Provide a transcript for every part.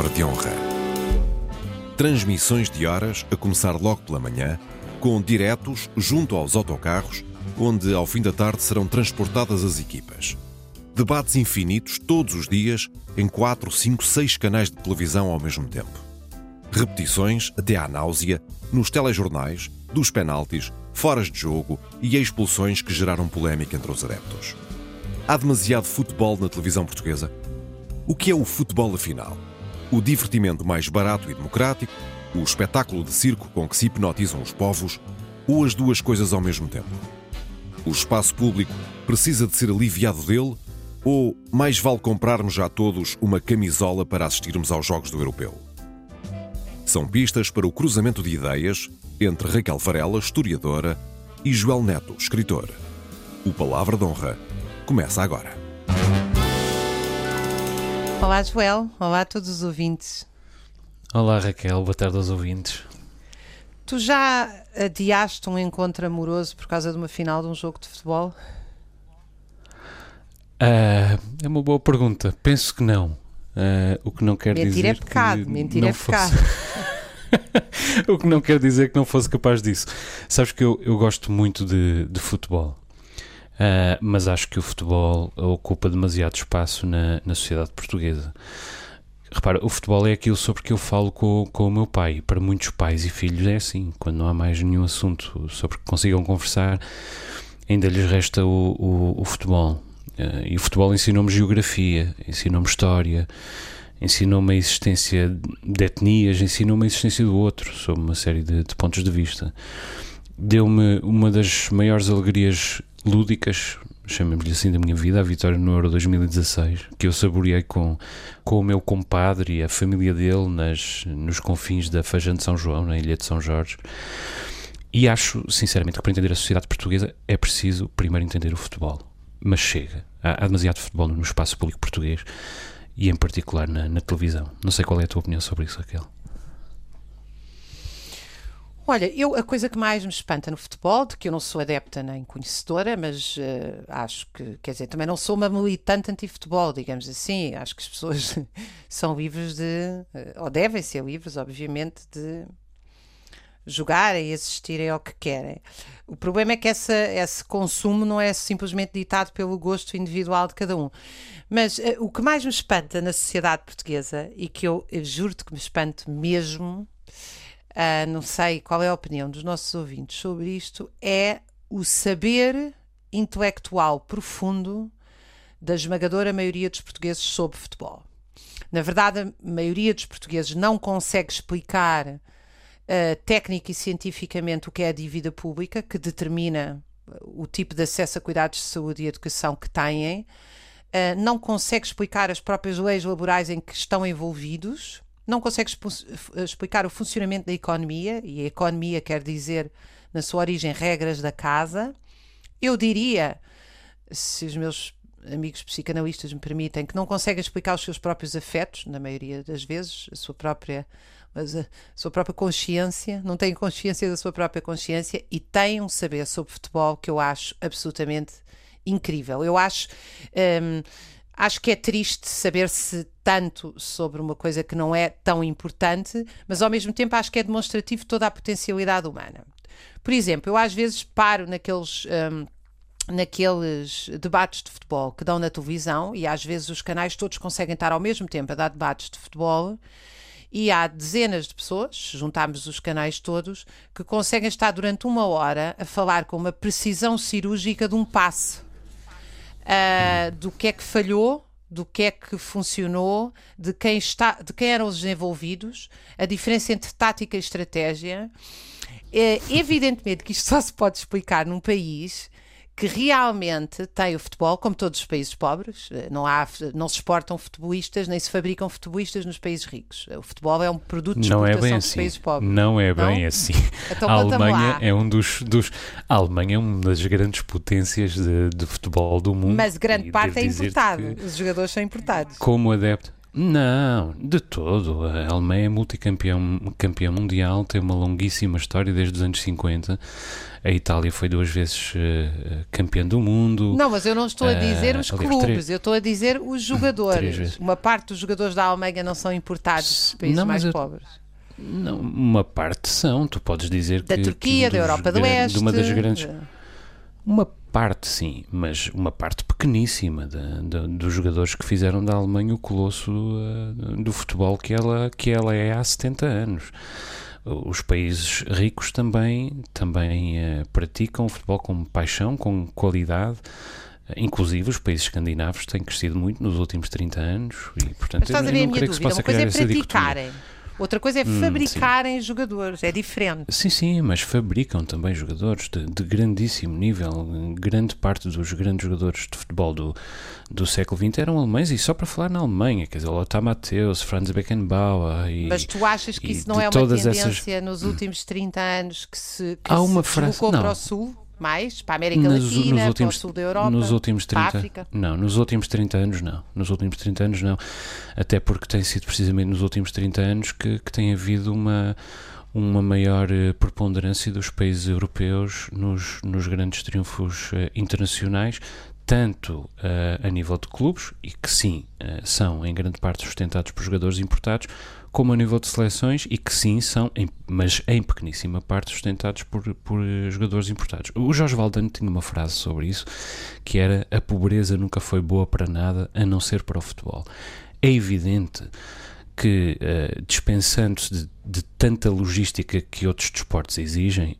Palavra de Honra. Transmissões de horas a começar logo pela manhã, com diretos junto aos autocarros, onde ao fim da tarde serão transportadas as equipas. Debates infinitos todos os dias em 4, 5, 6 canais de televisão ao mesmo tempo. Repetições até à náusea nos telejornais, dos penaltis, foras de jogo e expulsões que geraram polémica entre os adeptos. Há demasiado futebol na televisão portuguesa? O que é o futebol afinal? O divertimento mais barato e democrático? O espetáculo de circo com que se hipnotizam os povos? Ou as duas coisas ao mesmo tempo? O espaço público precisa de ser aliviado dele? Ou mais vale comprarmos já todos uma camisola para assistirmos aos Jogos do Europeu? São pistas para o cruzamento de ideias entre Raquel Varela, historiadora, e Joel Neto, escritor. O Palavra de Honra começa agora. Olá, Joel. Olá a todos os ouvintes. Olá, Raquel. Boa tarde aos ouvintes. Tu já adiaste um encontro amoroso por causa de uma final de um jogo de futebol? Uh, é uma boa pergunta. Penso que não. Uh, o que não quer Mentira dizer é pecado. que Mentira é fosse... pecado. o que não quer dizer que não fosse capaz disso. Sabes que eu, eu gosto muito de, de futebol. Uh, mas acho que o futebol ocupa demasiado espaço na, na sociedade portuguesa. Repara, o futebol é aquilo sobre que eu falo com, com o meu pai. Para muitos pais e filhos é assim. Quando não há mais nenhum assunto sobre que consigam conversar, ainda lhes resta o, o, o futebol. Uh, e o futebol ensinou-me geografia, ensinou-me história, ensinou-me a existência de etnias, ensinou-me a existência do outro, sob uma série de, de pontos de vista. Deu-me uma das maiores alegrias lúdicas, chamemos-lhe assim, da minha vida, a vitória no Euro 2016, que eu saboreei com, com o meu compadre e a família dele nas, nos confins da Feijão de São João, na Ilha de São Jorge. E acho, sinceramente, que para entender a sociedade portuguesa é preciso primeiro entender o futebol. Mas chega. Há, há demasiado futebol no espaço público português e, em particular, na, na televisão. Não sei qual é a tua opinião sobre isso, Raquel. Olha, eu, a coisa que mais me espanta no futebol, de que eu não sou adepta nem conhecedora, mas uh, acho que, quer dizer, também não sou uma militante anti-futebol, digamos assim. Acho que as pessoas são livres de, uh, ou devem ser livres, obviamente, de jogarem e assistirem ao que querem. O problema é que essa, esse consumo não é simplesmente ditado pelo gosto individual de cada um. Mas uh, o que mais me espanta na sociedade portuguesa, e que eu, eu juro-te que me espanto mesmo, uh, não sei qual é a opinião dos nossos ouvintes sobre isto, é o saber intelectual profundo da esmagadora maioria dos portugueses sobre futebol. Na verdade, a maioria dos portugueses não consegue explicar uh, técnica e cientificamente o que é a dívida pública, que determina o tipo de acesso a cuidados de saúde e educação que têm, uh, não consegue explicar as próprias leis laborais em que estão envolvidos não consegue explicar o funcionamento da economia, e a economia quer dizer, na sua origem, regras da casa. Eu diria, se os meus amigos psicanalistas me permitem, que não consegue explicar os seus próprios afetos, na maioria das vezes, a sua própria, mas a sua própria consciência, não tem consciência da sua própria consciência e tem um saber sobre futebol que eu acho absolutamente incrível. Eu acho. Um, Acho que é triste saber-se tanto sobre uma coisa que não é tão importante, mas ao mesmo tempo acho que é demonstrativo de toda a potencialidade humana. Por exemplo, eu às vezes paro naqueles. Um, naqueles debates de futebol que dão na televisão e às vezes os canais todos conseguem estar ao mesmo tempo a dar debates de futebol e há dezenas de pessoas, juntámos os canais todos, que conseguem estar durante uma hora a falar com uma precisão cirúrgica de um passe uh, do que é que falhou, do que é que funcionou, de quem, está, de quem eram os envolvidos, a diferença entre tática e estratégia. É, evidentemente que isto só se pode explicar num país que realmente tem o futebol, como todos os países pobres, não, há, não se exportam futebolistas, nem se fabricam futebolistas nos países ricos. O futebol é um produto de não exportação é bem dos assim. países pobres. Não é bem Não? assim. Então a Alemanha é um dos, dos. A Alemanha é uma das grandes potências de, de futebol do mundo. Mas grande parte é importado. Os jogadores são importados. Como adepto, Não, de todo. A Alemanha é multicampeão campeão mundial, tem uma longuíssima história desde os anos 50. A Itália foi duas vezes uh, campeã do mundo. Não, mas eu não estou a dizer uh, os aliás, clubes, três... eu estou a dizer os jogadores. Uma parte dos jogadores da Alemanha não são importados dos países não, mais eu... pobres. Não, uma parte são, tu podes dizer da que. Da Turquia, que da Europa do Oeste. De uma das grandes. Uma parte, sim, mas uma parte pequeníssima de, de, dos jogadores que fizeram da Alemanha o colosso uh, do futebol que ela, que ela é há 70 anos. Os países ricos também, também uh, praticam o futebol com paixão, com qualidade. Inclusive, os países escandinavos têm crescido muito nos últimos 30 anos e, portanto, Mas eu, eu não a minha dúvida, uma coisa é praticarem. Outra coisa é hum, fabricarem hum, jogadores, é diferente. Sim, sim, mas fabricam também jogadores de, de, grandíssimo nível. Grande parte dos grandes jogadores de futebol do, do século XX eram alemães, e só para falar na Alemanha, quer dizer, Lothar Matthäus, Franz Beckenbauer. E, mas tu achas que isso não é uma tendência essas... nos últimos 30 anos que se, que Há uma se frase, para o Sul? Mais? Para a América nos, Latina, nos últimos, para o sul da Europa, nos últimos 30, para a África? Não, nos últimos 30 anos não. Nos últimos 30 anos não. Até porque tem sido precisamente nos últimos 30 anos que, que tem havido uma uma maior eh, preponderância dos países europeus nos, nos grandes triunfos uh, internacionais, tanto uh, a nível de clubes, e que sim, uh, são em grande parte sustentados por jogadores importados, como a nível de seleções e que sim são, em, mas em pequeníssima parte, sustentados por, por jogadores importados. O Jorge Valdano tinha uma frase sobre isso que era: A pobreza nunca foi boa para nada a não ser para o futebol. É evidente que, uh, dispensando-se de, de tanta logística que outros desportos exigem,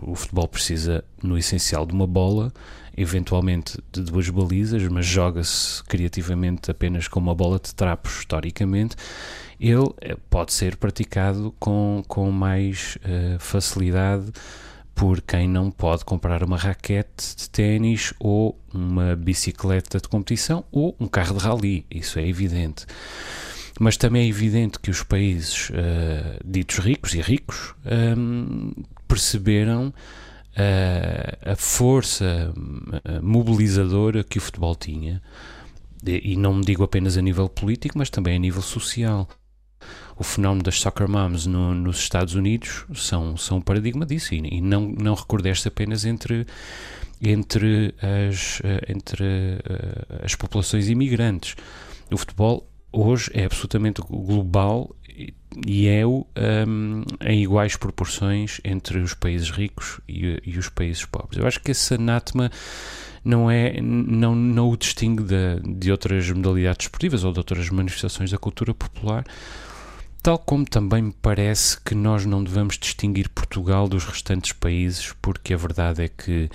o futebol precisa, no essencial, de uma bola, eventualmente de duas balizas, mas joga-se criativamente apenas com uma bola de trapos, historicamente ele eh, pode ser praticado com, com mais uh, facilidade por quem não pode comprar uma raquete de ténis ou uma bicicleta de competição ou um carro de rally, isso é evidente. Mas também é evidente que os países uh, ditos ricos e ricos um, ehm, perceberam uh, a força mobilizadora que o futebol tinha, e não me digo apenas a nível político, mas também a nível social. O fenómeno das soccer moms no, nos Estados Unidos são, são um paradigma disso. E, e não, não recordeste apenas entre, entre, as, eh, entre as populações imigrantes. O futebol hoje é absolutamente global e é um, em iguais proporções entre os países ricos e, e, os países pobres. Eu acho que esse anátema não é não, não o distingue de, de outras modalidades esportivas ou de outras manifestações da cultura popular Tal como também me parece que nós não devemos distinguir Portugal dos restantes países, porque a verdade é que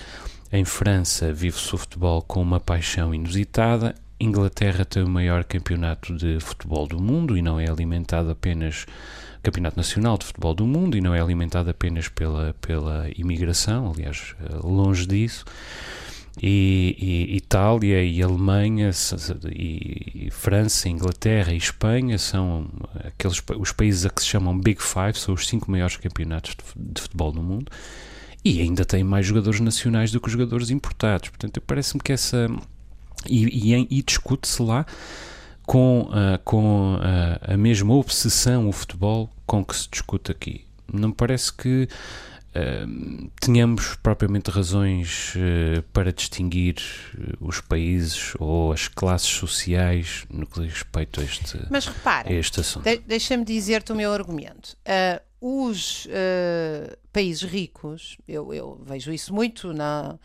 em França vive-se o futebol com uma paixão inusitada, Inglaterra tem o maior campeonato de futebol do mundo e não é alimentado apenas campeonato nacional de futebol do mundo e não é alimentado apenas pela, pela imigração, aliás, longe disso e, e, Itália e Alemanha e, e, França, Inglaterra e Espanha são aqueles os países a que se chamam Big Five, são os cinco maiores campeonatos de, futebol no mundo e ainda têm mais jogadores nacionais do que jogadores importados. Portanto, parece-me que essa e, e discute-se lá com, uh, com uh, a mesma obsessão o futebol com que se discute aqui. Não parece que Uh, tenhamos propriamente razões para distinguir os países ou as classes sociais no que diz respeito a este, Mas repara, a este assunto. De deixa-me dizer-te o meu argumento. os países ricos, eu, eu, vejo isso muito na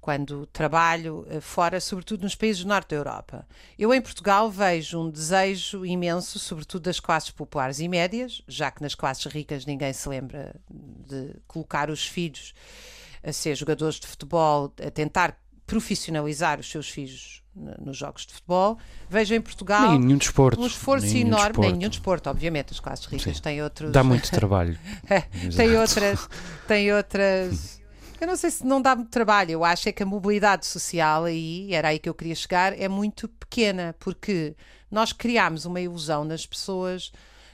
quando trabalho eh, fora, sobretudo nos países do norte da Europa. Eu, em Portugal, vejo um desejo imenso, sobretudo das classes populares e médias, já que nas classes ricas ninguém se lembra de colocar os filhos a ser jogadores de futebol, a tentar profissionalizar os seus filhos nos jogos de futebol. Vejo em Portugal nem nenhum desporto, um esforço nem enorme, desporto. nem nenhum desporto, obviamente, as classes ricas Sim. têm outros. Dá muito trabalho. tem outras, tem outras eu não sei se não dá muito trabalho. Eu acho é que a mobilidade social aí, era aí que eu queria chegar, é muito pequena, porque nós criámos uma ilusão nas pessoas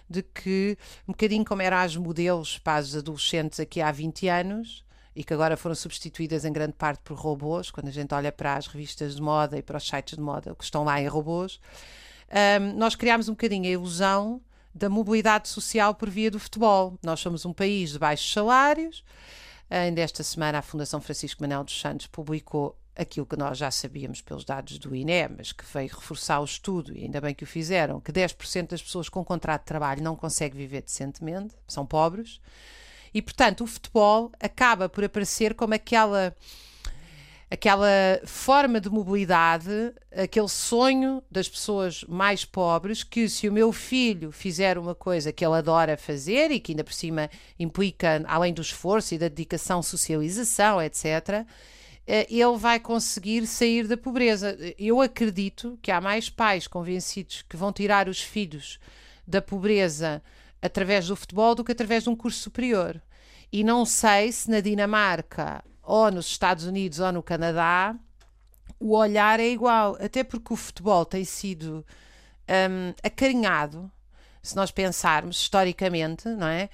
de que, um bocadinho como eram as modelos para as adolescentes aqui há 20 anos, e que agora foram substituídas em grande parte por robôs, quando a gente olha para as revistas de moda e para os sites de moda, que estão lá em robôs, um, nós criámos um bocadinho a ilusão da mobilidade social por via do futebol. Nós somos um país de baixos salários. Ainda esta semana a Fundação Francisco Manuel dos Santos publicou aquilo que nós já sabíamos pelos dados do INE, mas que veio reforçar o estudo, e ainda bem que o fizeram, que 10% das pessoas com contrato de trabalho não conseguem viver decentemente, são pobres. E, portanto, o futebol acaba por aparecer como aquela aquela forma de mobilidade, aquele sonho das pessoas mais pobres que se o meu filho fizer uma coisa que ele adora fazer e que ainda por cima implica, além do esforço e da dedicação, socialização, etc., eh, ele vai conseguir sair da pobreza. Eu acredito que há mais pais convencidos que vão tirar os filhos da pobreza através do futebol do que através de um curso superior. E não sei se na Dinamarca ou nos Estados Unidos ou no Canadá, o olhar é igual. Até porque o futebol tem sido um, acarinhado, se nós pensarmos historicamente, não é?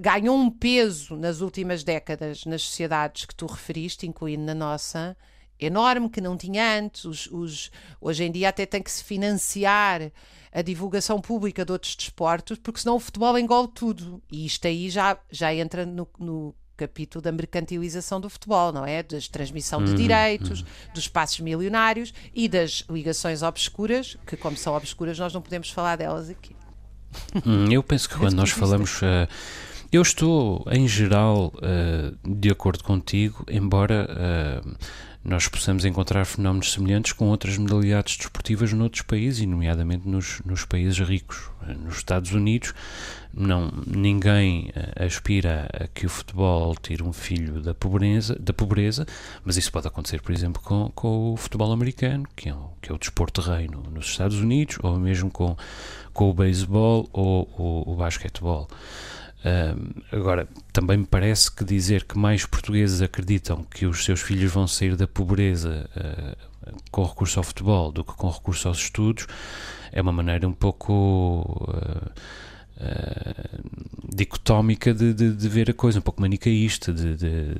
Ganhou um peso nas últimas décadas nas sociedades que tu referiste, incluindo na nossa, enorme, que não tinha antes. Os, os, hoje em dia até tem que se financiar a divulgação pública de outros desportos, porque senão o futebol engole tudo. E isto aí já, já entra no, no capítulo da mercantilização do futebol, não é? Da transmissão de uhum, direitos, uhum. dos passos milionários e das ligações obscuras, que como são obscuras nós não podemos falar delas aqui. Hum, eu penso que quando nós falamos... Uh, eu estou, em geral, uh, de acordo contigo, embora... Uh, nós possamos encontrar fenómenos semelhantes com outras modalidades desportivas noutros países, e nomeadamente nos, nos países ricos. Nos Estados Unidos, não, ninguém eh, aspira a que o futebol tire um filho da pobreza, da pobreza mas isso pode acontecer, por exemplo, com, com o futebol americano, que é, o, que é o desporto no, nos Estados Unidos, ou mesmo com, com o beisebol ou o, o basquetebol. Uh, agora, também me parece que dizer que mais portugueses acreditam que os seus filhos vão sair da pobreza uh, com recurso ao futebol do que com recurso aos estudos é uma maneira um pouco uh, dicotómica de, de, de, ver a coisa, um pouco manicaísta de, de,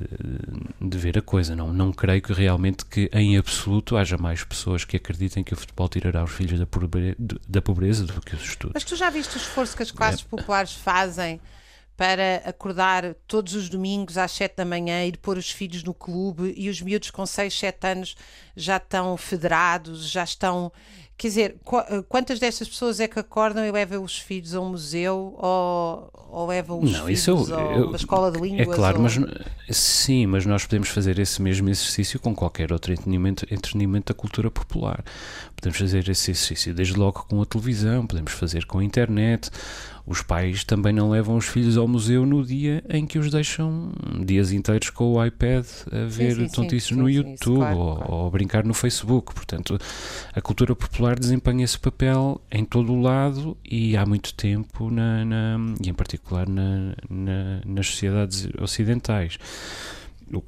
de, ver a coisa. Não, não creio que realmente que em absoluto haja mais pessoas que acreditem que o futebol tirará os filhos da pobreza, da pobreza do que os estudos. Mas tu já viste o esforço que as classes é. populares fazem para acordar todos os domingos às 7 da manhã, ir pôr os filhos no clube e os miúdos com 6, 7 anos já estão federados, já estão. Quer dizer, quantas destas pessoas é que acordam e levam os filhos a um museu ou, ou levam os não, filhos isso eu, a uma escola de é línguas? É claro, ou... mas sim, mas nós podemos fazer esse mesmo exercício com qualquer outro entretenimento, entretenimento da cultura popular. Podemos fazer esse exercício desde logo com a televisão, podemos fazer com a internet os pais também não levam os filhos ao museu no dia em que os deixam dias inteiros com o iPad a ver sim, sim, tontices no YouTube claro, ou, claro. ou, a brincar no Facebook. Portanto, a cultura popular desempenha esse papel em todo o lado e há muito tempo, na, na e em particular na, na, nas sociedades ocidentais.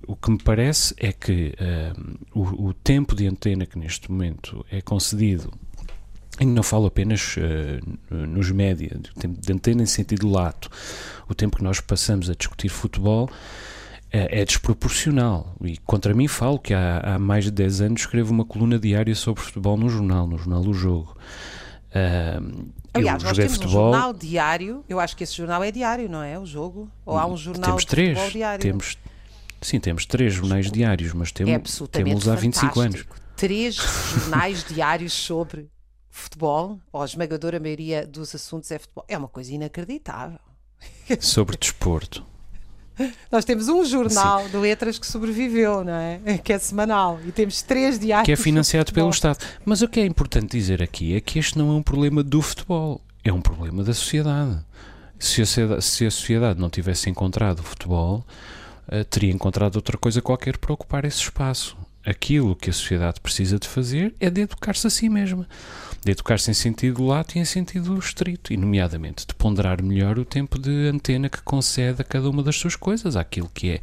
O, que me parece é que uh, o, o tempo de antena que neste momento é concedido e não falo apenas uh, nos média, de antena em sentido lato. O tempo que nós passamos a discutir futebol uh, é desproporcional. E contra mim falo que há, há, mais de 10 anos escrevo uma coluna diária sobre futebol no jornal, no jornal do Jogo. Uh, Aliás, nós temos futebol. um jornal diário, eu acho que esse jornal é diário, não é? O jogo? Ou há um jornal temos três, diário? Temos, sim, temos três jornais diários, mas temos, é temos há 25 anos. Três jornais diários sobre futebol, ou a esmagadora maioria dos assuntos é futebol. É uma coisa inacreditável. Sobre desporto. Nós temos um jornal Sim. de letras que sobreviveu, não é? Que é semanal. E temos três diários. Que é financiado pelo Estado. Mas o que é importante dizer aqui é que este não é um problema do futebol, é um problema da sociedade. Se a sociedade, se a sociedade não tivesse encontrado o futebol, uh, teria encontrado outra coisa qualquer para ocupar esse espaço. Aquilo que a sociedade precisa de fazer é de educar-se a si mesma de educar-se em sentido lato e em sentido estrito, e nomeadamente de ponderar melhor o tempo de antena que concede a cada uma das suas coisas, àquilo que é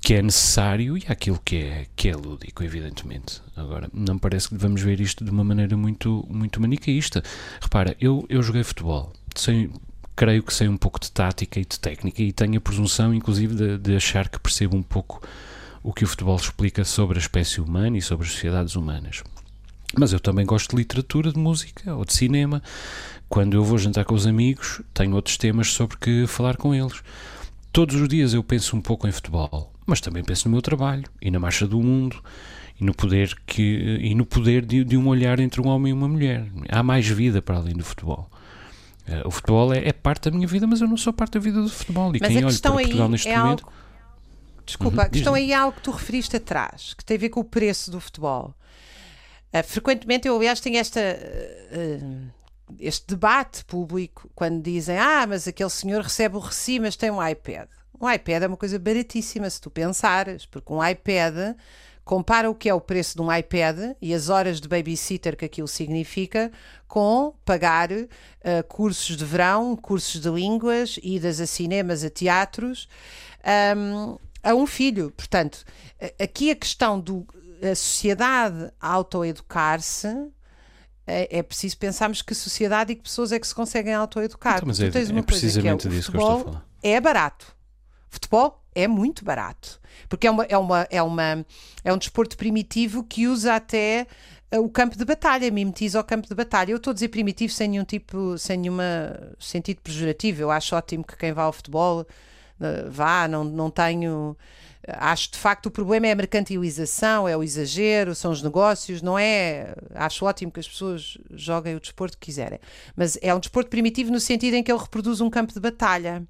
que é necessário e àquilo que é, que é lúdico, evidentemente. Agora, não parece que devamos ver isto de uma maneira muito, muito manicaísta. Repara, eu, eu joguei futebol, sei, creio que sei um pouco de tática e de técnica e tenho a presunção, inclusive, de, de achar que percebo um pouco o que o futebol explica sobre a espécie humana e sobre as sociedades humanas. Mas eu também gosto de literatura, de música ou de cinema. Quando eu vou jantar com os amigos, tenho outros temas sobre que falar com eles. Todos os dias eu penso um pouco em futebol, mas também penso no meu trabalho e na marcha do mundo e no poder que e no poder de, de um olhar entre um homem e uma mulher. Há mais vida para além do futebol. Uh, o futebol é, é, parte da minha vida, mas eu não sou parte da vida do futebol. E mas quem olha para Portugal neste é momento. Algo... Desculpa, uhum, a questão aí é algo que tu referiste atrás, que tem a ver com o preço do futebol. Uh, frequentemente, eu aliás tenho esta. Uh, este debate público quando dizem ah, mas aquele senhor recebe o recibo, mas tem um iPad. Um iPad é uma coisa baratíssima se tu pensares, porque um iPad compara o que é o preço de um iPad e as horas de babysitter que aquilo significa com pagar uh, cursos de verão, cursos de línguas, idas a cinemas, a teatros, um, a um filho. Portanto, aqui a questão do a sociedade autoeducar-se é, é preciso pensarmos que sociedade e que pessoas é que se conseguem autoeducar. Então, mas é, é precisamente que é, disso que eu estou a falar. É barato. Futebol é muito barato. Porque é, uma, é, uma, é, uma, é um desporto primitivo que usa até uh, o campo de batalha, mimetiza o campo de batalha. Eu estou a dizer primitivo sem nenhum tipo, sem nenhum sentido pejorativo. Eu acho ótimo que quem vá ao futebol vá, não, não tenho. Acho de facto o problema é a mercantilização, é o exagero, são os negócios, não é? Acho ótimo que as pessoas joguem o desporto que quiserem. Mas é um desporto primitivo no sentido em que ele reproduz um campo de batalha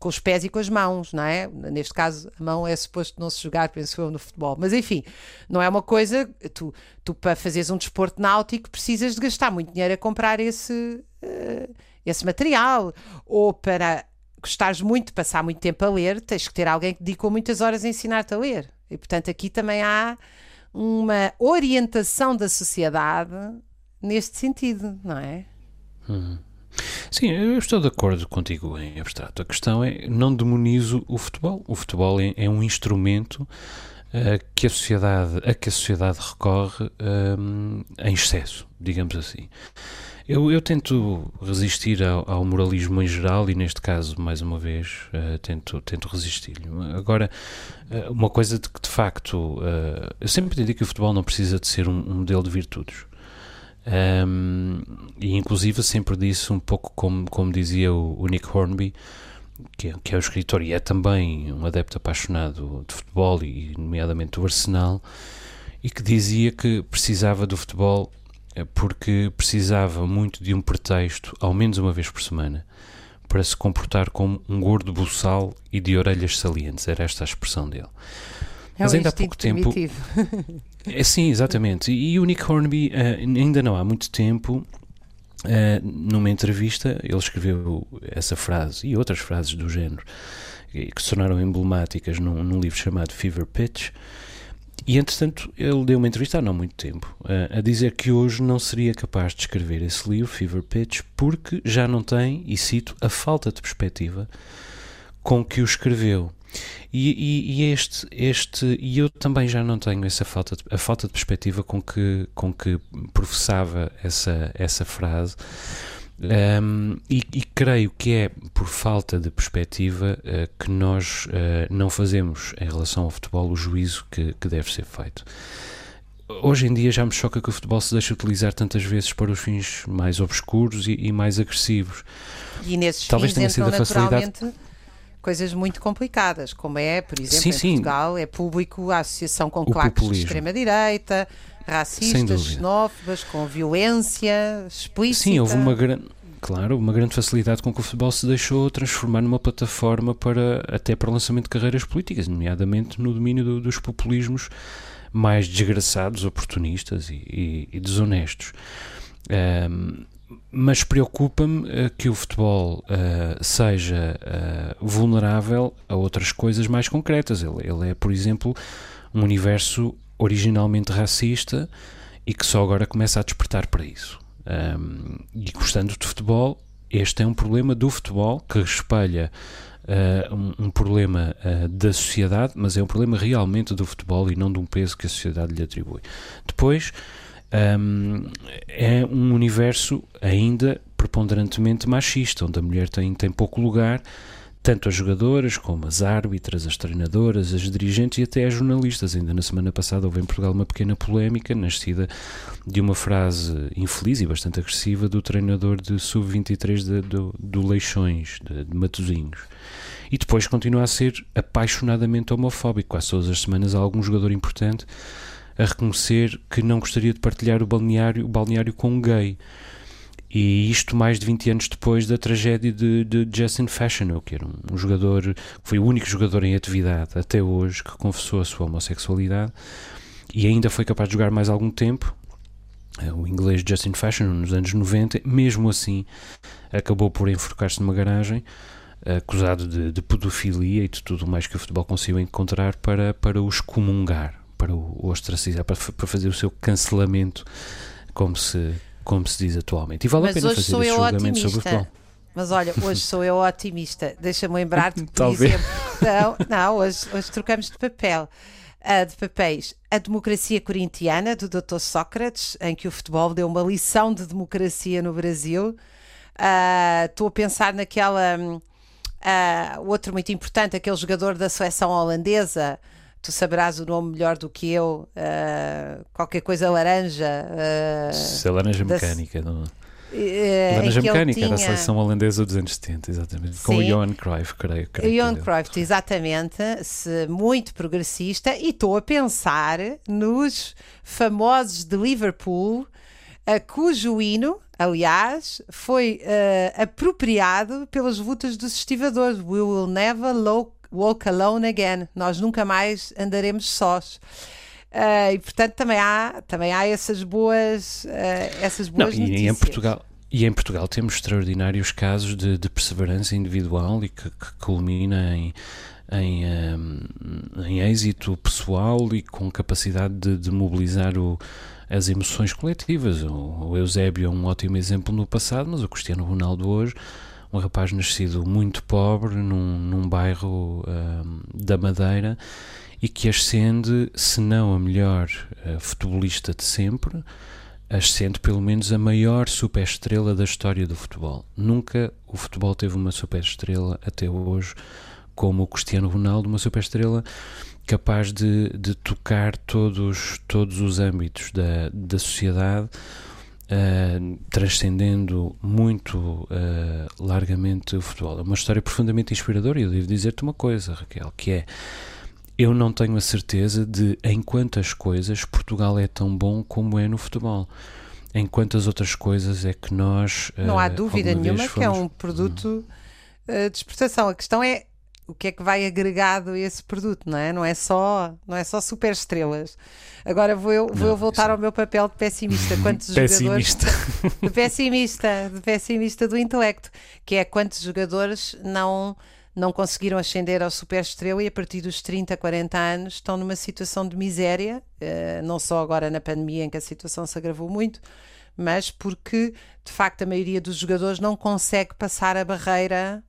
com os pés e com as mãos, não é? Neste caso, a mão é suposto não se jogar, penso eu, no futebol. Mas enfim, não é uma coisa. Tu, tu para fazeres um desporto náutico, precisas de gastar muito dinheiro a comprar esse, uh, esse material. Ou para gostares muito de passar muito tempo a ler, tens que ter alguém que dedicou muitas horas a ensinar-te a ler. E portanto, aqui também há uma orientação da sociedade neste sentido, não é? Uhum. Sim, eu estou de acordo contigo em abstrato. A questão é, não demonizo o futebol. O futebol é, é um instrumento uh, que a sociedade, a que a sociedade recorre um, em excesso, digamos assim. Eu, eu tento resistir ao, ao, moralismo em geral e, neste caso, mais uma vez, uh, tento, tento resistir-lhe. Agora, uh, uma coisa de que, de facto, eu sempre entendi que o futebol não precisa de ser um, um modelo de virtudes. Um, e inclusive sempre disse um pouco como, como dizia o, o Nick Hornby, que é, que é o escritor e é também um adepto apaixonado de futebol e nomeadamente do Arsenal, e que dizia que precisava do futebol porque precisava muito de um pretexto, ao menos uma vez por semana, para se comportar como um gordo buçal e de orelhas salientes. Era esta a expressão dele. É Mas ainda há pouco tempo. É, sim, exatamente. E o Nick Hornby, uh, ainda não há muito tempo, uh, numa entrevista, ele escreveu essa frase e outras frases do género que se tornaram emblemáticas num, num livro chamado Fever Pitch. E entretanto, ele deu uma entrevista há não muito tempo a dizer que hoje não seria capaz de escrever esse livro, Fever Pitch, porque já não tem, e cito, a falta de perspectiva com que o escreveu. E, e, e, este, este, e eu também já não tenho essa falta de, a falta de perspectiva com que, com que professava essa, essa frase. Um, e, e, creio que é por falta de perspectiva uh, que nós uh, não fazemos em relação ao futebol o juízo que, que deve ser feito. Hoje em dia já me choca que o futebol se deixe utilizar tantas vezes para os fins mais obscuros e, e mais agressivos. E nesses Talvez fins tenha sido a facilidade coisas muito complicadas, como é, por exemplo, sim, em sim. Portugal, é público a associação com claques de extrema-direita, racistas, xenófobas, com violência explícita. Sim, houve uma grande. Claro, uma grande facilidade com que o futebol se deixou transformar numa plataforma para até para o lançamento de carreiras políticas, nomeadamente no domínio do, dos populismos mais desgraçados, oportunistas e, e, e desonestos. Um, mas preocupa-me uh, que o futebol uh, seja uh, vulnerável a outras coisas mais concretas. Ele, ele, é, por exemplo, um universo originalmente racista e que só agora começa a despertar para isso. Um, e gostando de futebol, este é um problema do futebol que espelha um, um, problema da sociedade, mas é um problema realmente do futebol e não de um peso que a sociedade lhe atribui. Depois um, é um universo ainda preponderantemente machista, onde a mulher tem, tem pouco lugar, tanto as jogadoras como as árbitras, as treinadoras, as dirigentes e até as jornalistas. Ainda na semana passada houve em Portugal uma pequena polémica nascida de uma frase infeliz e bastante agressiva do treinador de sub-23 do, do Leixões, de, de Matosinhos. E depois continua a ser apaixonadamente homofóbico. Quase todas as semanas há algum jogador importante a reconhecer que não gostaria de partilhar o balneário, o balneário com um gay. E isto mais de 20 anos depois da tragédia de, de Justin Fashionow, que era um, um jogador, foi o único jogador em atividade até hoje que confessou a sua homossexualidade e ainda foi capaz de jogar mais algum tempo. Eh, o inglês Justin Fashionow, nos anos 90, mesmo assim, acabou por enforcar-se numa garagem, acusado de, de, pedofilia e de tudo mais que o futebol conseguiu encontrar para, para o excomungar, para o ostracizar, para, para fazer o seu cancelamento, como se como se diz atualmente. E vale Mas a pena hoje fazer esse eu julgamento sobre o futebol. Mas olha, hoje sou eu otimista. Deixa-me lembrar-te, por Talvez. exemplo. Não, não hoje, hoje trocamos de papel. ah, de papéis. A democracia corintiana, do Dr. Sócrates, em que o futebol deu uma lição de democracia no Brasil. Ah, Estou a pensar naquela. ah, outro muito importante, aquele jogador da seleção holandesa. Tu saberás o nome melhor do que eu. ah, qualquer coisa laranja. Se a laranja da- mecânica. Não? em Laranja mecânica era a tinha- seleção holandesa dos anos 70, exatamente. Com o Sim. Johan Cruyff, creio. creio Johan que- Cruyff, exatamente, muito progressista, e estou a pensar nos famosos de Liverpool, a cujo hino, aliás, foi eh, apropriado pelas lutas dos estivadores. We will never lo- walk alone again. Nós nunca mais andaremos sós. Eh, e portanto também há, também há essas boas, eh, essas Não, boas e notícias. em Portugal. E em Portugal temos extraordinários casos de, de perseverança individual e que, que culmina em, em, ehm, em êxito pessoal e com capacidade de, de mobilizar o- as emoções coletivas. O, o Eusébio é um ótimo exemplo no passado, mas o Cristiano Ronaldo hoje, um rapaz nascido muito pobre num, num bairro ehm, da Madeira e que ascende, se não a melhor eh, futebolista de sempre, ascende pelo menos a maior superestrela da história do futebol. Nunca o futebol teve uma superestrela até hoje como o Cristiano Ronaldo, uma superestrela capaz de, de tocar todos, todos os âmbitos da, da sociedade, ah, transcendendo muito ah, largamente o futebol. É uma história profundamente inspiradora e eu devo dizer-te uma coisa, Raquel, que é eu não tenho a certeza de em quantas coisas Portugal é tão bom como é no futebol. Em quantas outras coisas é que nós. Não há eh, dúvida nenhuma que é fomos- um produto eh, de exportação. A questão é o que é que vai agregado a esse produto, não é? Não é só, não é só super estrelas. Agora vou eu, vou Não, voltar isso- ao meu papel de pessimista. Quantos jogadores Pessimista. de pessimista, de pessimista do intelecto, que é quantos jogadores não não conseguiram ascender ao superestrela e a partir dos 30, 40 anos estão numa situação de miséria, eh, não só agora na pandemia em que a situação se agravou muito, mas porque de facto a maioria dos jogadores não consegue passar a barreira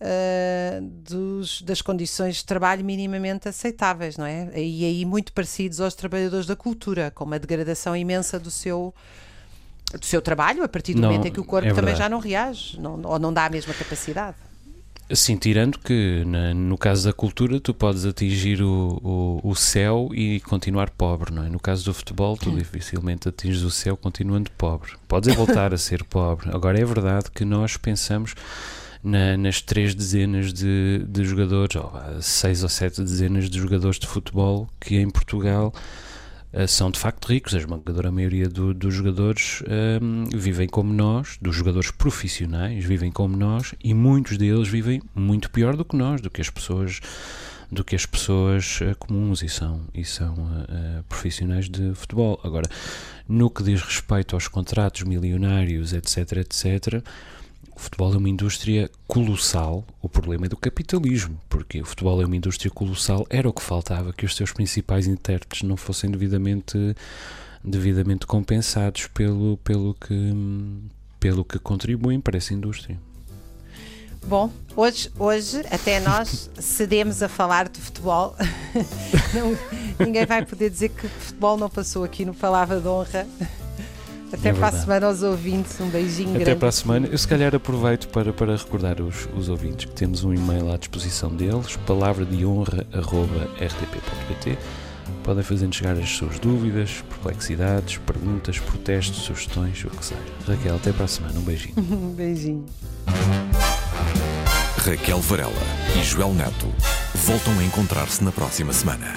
eh, dos- das condições de trabalho minimamente aceitáveis, não é? E aí muito parecidos aos trabalhadores da cultura, com uma degradação imensa do seu do seu trabalho a partir do Não, momento em que o corpo é também já não reage não- ou não dá a mesma capacidade. Sim, tirando que na- no caso da cultura tu podes atingir o, o, o céu e continuar pobre, não é? No caso do futebol tu dificilmente atinges o céu continuando pobre. Podes é voltar a ser pobre. Agora é verdade que nós pensamos na- nas três dezenas de, de jogadores, ou vá, seis ou sete dezenas de jogadores de futebol que em Portugal eh, são de facto ricos. A esmagadora maioria do- dos jogadores ehm, vivem como nós, dos jogadores profissionais vivem como nós e muitos deles vivem muito pior do que nós, do que as pessoas do que as pessoas eh, comuns e são, e são eh, profissionais de futebol. Agora, no que diz respeito aos contratos milionários, etc, etc, o futebol é uma indústria colossal. O problema é do capitalismo, porque o futebol é uma indústria colossal. Era o que faltava que os seus principais intérpretes não fossem devidamente, devidamente compensados pelo, pelo, que, pelo que contribuem para essa indústria. Bom, hoje, hoje até nós cedemos a falar de futebol. Não- ninguém vai poder dizer que futebol não passou aqui no Palavra de Honra. Até É para a semana aos ouvintes. Um beijinho Até grande. para a semana. Eu se calhar aproveito para, para recordar os, os ouvintes que temos um e-mail à disposição deles, palavra de honra.rtp.pt. Podem fazer-nos chegar as suas dúvidas, perplexidades, perguntas, protestos, sugestões, o que seja. Raquel, até para a semana. Um beijinho. Um beijinho. Raquel Varela e Joel Neto voltam a encontrar-se na próxima semana.